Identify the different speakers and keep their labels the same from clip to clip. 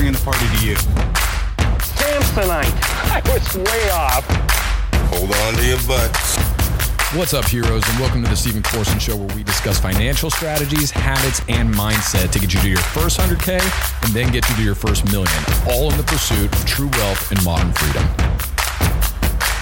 Speaker 1: bringing the party to you?
Speaker 2: Samsonite. I was way off.
Speaker 3: Hold on to your butts.
Speaker 4: What's up, heroes, and welcome to the Stephen Corson Show, where we discuss financial strategies, habits, and mindset to get you to your first 100K and then get you to your first million, all in the pursuit of true wealth and modern freedom.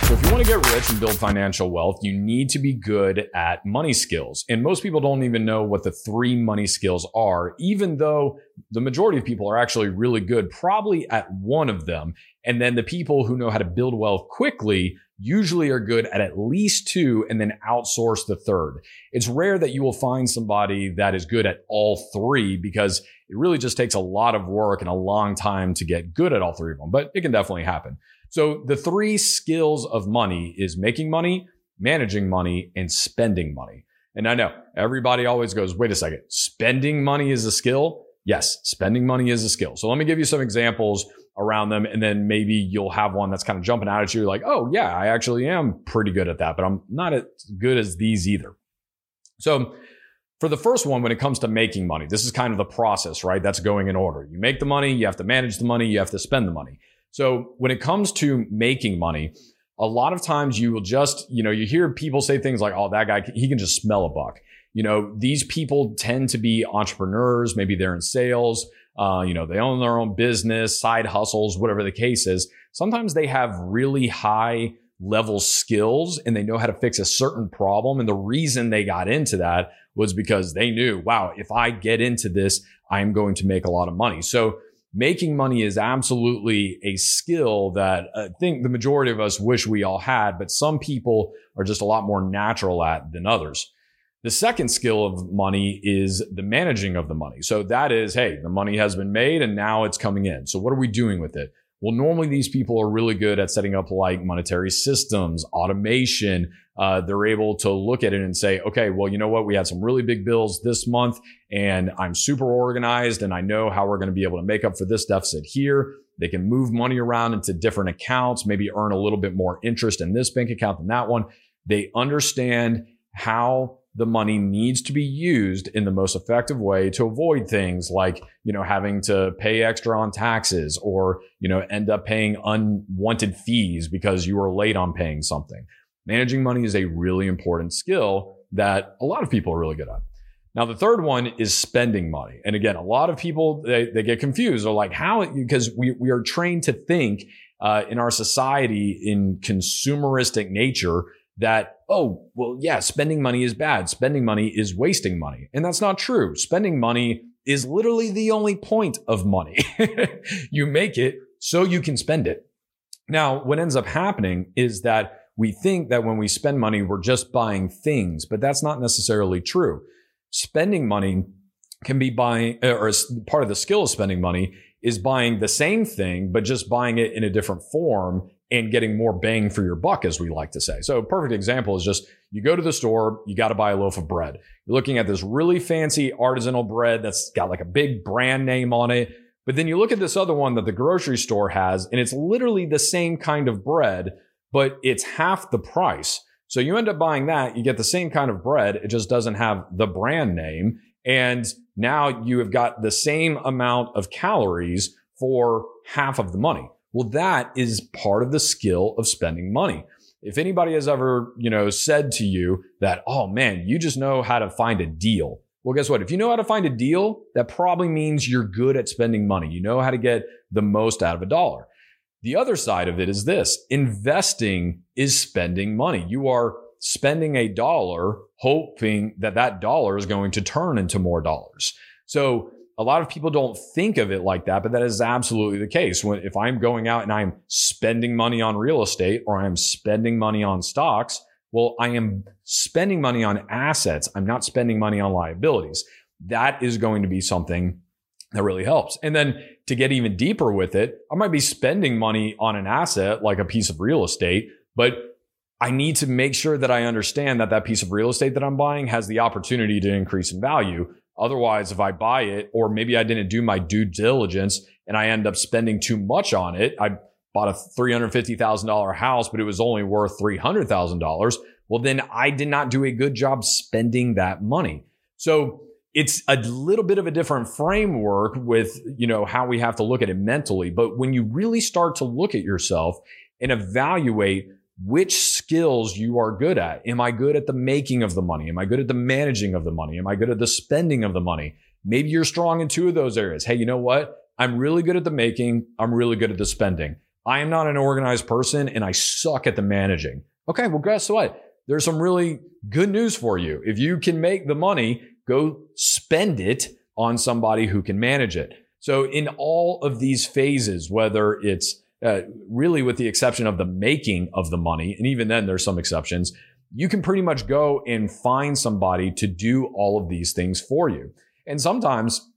Speaker 4: So, if you want to get rich and build financial wealth, you need to be good at money skills. And most people don't even know what the three money skills are, even though the majority of people are actually really good, probably at one of them. And then the people who know how to build wealth quickly usually are good at at least two and then outsource the third. It's rare that you will find somebody that is good at all three because it really just takes a lot of work and a long time to get good at all three of them, but it can definitely happen. So the three skills of money is making money, managing money, and spending money. And I know everybody always goes, wait a second, spending money is a skill. Yes, spending money is a skill. So let me give you some examples around them. And then maybe you'll have one that's kind of jumping out at you like, oh, yeah, I actually am pretty good at that, but I'm not as good as these either. So for the first one, when it comes to making money, this is kind of the process, right? That's going in order. You make the money, you have to manage the money, you have to spend the money. So when it comes to making money, a lot of times you will just, you know, you hear people say things like, oh, that guy, he can just smell a buck. You know, these people tend to be entrepreneurs. Maybe they're in sales. Uh, you know, they own their own business, side hustles, whatever the case is. Sometimes they have really high level skills and they know how to fix a certain problem. And the reason they got into that was because they knew, wow, if I get into this, I'm going to make a lot of money. So making money is absolutely a skill that I think the majority of us wish we all had, but some people are just a lot more natural at than others. The second skill of money is the managing of the money. So that is, hey, the money has been made and now it's coming in. So what are we doing with it? Well, normally these people are really good at setting up like monetary systems, automation. Uh, they're able to look at it and say, okay, well, you know what? We had some really big bills this month and I'm super organized and I know how we're going to be able to make up for this deficit here. They can move money around into different accounts, maybe earn a little bit more interest in this bank account than that one. They understand how the money needs to be used in the most effective way to avoid things like, you know, having to pay extra on taxes or, you know, end up paying unwanted fees because you were late on paying something. Managing money is a really important skill that a lot of people are really good at. Now, the third one is spending money. And again, a lot of people, they, they get confused. They're like, how, because we, we are trained to think uh, in our society in consumeristic nature that, oh, well, yeah, spending money is bad. Spending money is wasting money. And that's not true. Spending money is literally the only point of money. you make it so you can spend it. Now, what ends up happening is that we think that when we spend money, we're just buying things, but that's not necessarily true. Spending money can be buying, uh, or part of the skill of spending money is buying the same thing, but just buying it in a different form and getting more bang for your buck, as we like to say. So perfect example is just you go to the store, you got to buy a loaf of bread. You're looking at this really fancy artisanal bread that's got like a big brand name on it. But then you look at this other one that the grocery store has, and it's literally the same kind of bread, but it's half the price. So you end up buying that, you get the same kind of bread, it just doesn't have the brand name. And now you have got the same amount of calories for half of the money. Well, that is part of the skill of spending money. If anybody has ever, you know, said to you that, oh man, you just know how to find a deal. Well, guess what? If you know how to find a deal, that probably means you're good at spending money. You know how to get the most out of a dollar. The other side of it is this investing is spending money. You are spending a dollar hoping that that dollar is going to turn into more dollars. So a lot of people don't think of it like that, but that is absolutely the case. When if I'm going out and I'm spending money on real estate or I'm spending money on stocks, well, I am spending money on assets. I'm not spending money on liabilities. That is going to be something that really helps. And then to get even deeper with it, I might be spending money on an asset like a piece of real estate, but I need to make sure that I understand that that piece of real estate that I'm buying has the opportunity to increase in value. Otherwise, if I buy it, or maybe I didn't do my due diligence and I end up spending too much on it, I bought a $350,000 house, but it was only worth $300,000. Well, then I did not do a good job spending that money. So it's a little bit of a different framework with, you know, how we have to look at it mentally. But when you really start to look at yourself and evaluate which skills you are good at. Am I good at the making of the money? Am I good at the managing of the money? Am I good at the spending of the money? Maybe you're strong in two of those areas. Hey, you know what? I'm really good at the making. I'm really good at the spending. I am not an organized person and I suck at the managing. Okay. Well, guess what? There's some really good news for you. If you can make the money, go spend it on somebody who can manage it. So in all of these phases, whether it's uh, really with the exception of the making of the money, and even then there's some exceptions, you can pretty much go and find somebody to do all of these things for you. And sometimes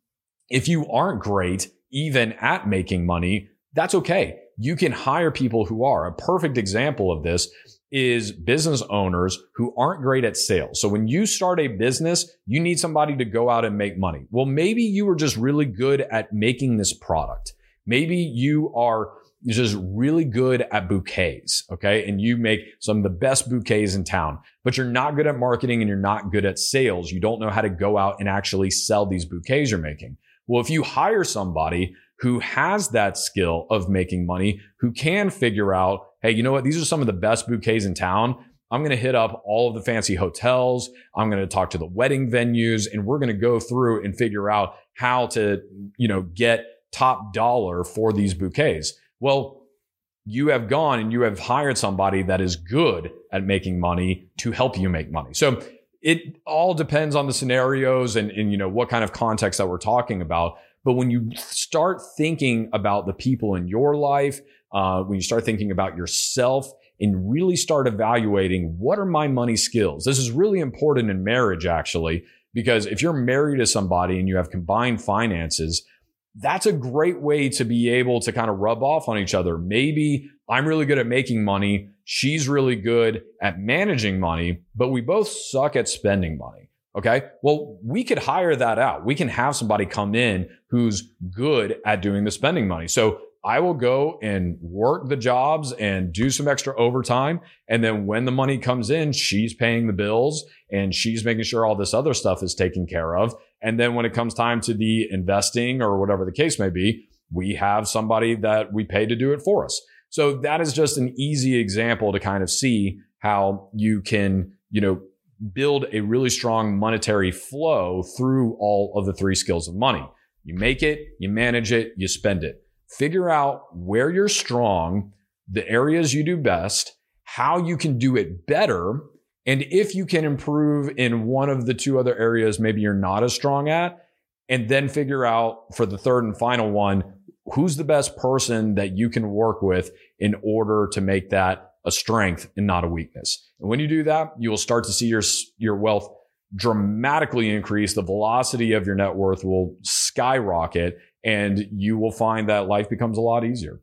Speaker 4: if you aren't great even at making money, that's okay. You can hire people who are. A perfect example of this is business owners who aren't great at sales. So when you start a business, you need somebody to go out and make money. Well, maybe you were just really good at making this product. Maybe you are just really good at bouquets. Okay. And you make some of the best bouquets in town, but you're not good at marketing and you're not good at sales. You don't know how to go out and actually sell these bouquets you're making. Well, if you hire somebody who has that skill of making money, who can figure out, Hey, you know what? These are some of the best bouquets in town. I'm going to hit up all of the fancy hotels. I'm going to talk to the wedding venues and we're going to go through and figure out how to, you know, get top dollar for these bouquets. Well, you have gone and you have hired somebody that is good at making money to help you make money. So it all depends on the scenarios and, and you know what kind of context that we're talking about. But when you start thinking about the people in your life, uh, when you start thinking about yourself and really start evaluating what are my money skills, this is really important in marriage, actually, because if you're married to somebody and you have combined finances, that's a great way to be able to kind of rub off on each other. Maybe I'm really good at making money. She's really good at managing money, but we both suck at spending money. Okay. Well, we could hire that out. We can have somebody come in who's good at doing the spending money. So I will go and work the jobs and do some extra overtime. And then when the money comes in, she's paying the bills and she's making sure all this other stuff is taken care of. And then when it comes time to the investing or whatever the case may be, we have somebody that we pay to do it for us. So that is just an easy example to kind of see how you can, you know, build a really strong monetary flow through all of the three skills of money. You make it, you manage it, you spend it. Figure out where you're strong, the areas you do best, how you can do it better, and if you can improve in one of the two other areas, maybe you're not as strong at, and then figure out for the third and final one, who's the best person that you can work with in order to make that a strength and not a weakness. And when you do that, you will start to see your, your wealth dramatically increase. The velocity of your net worth will skyrocket and you will find that life becomes a lot easier.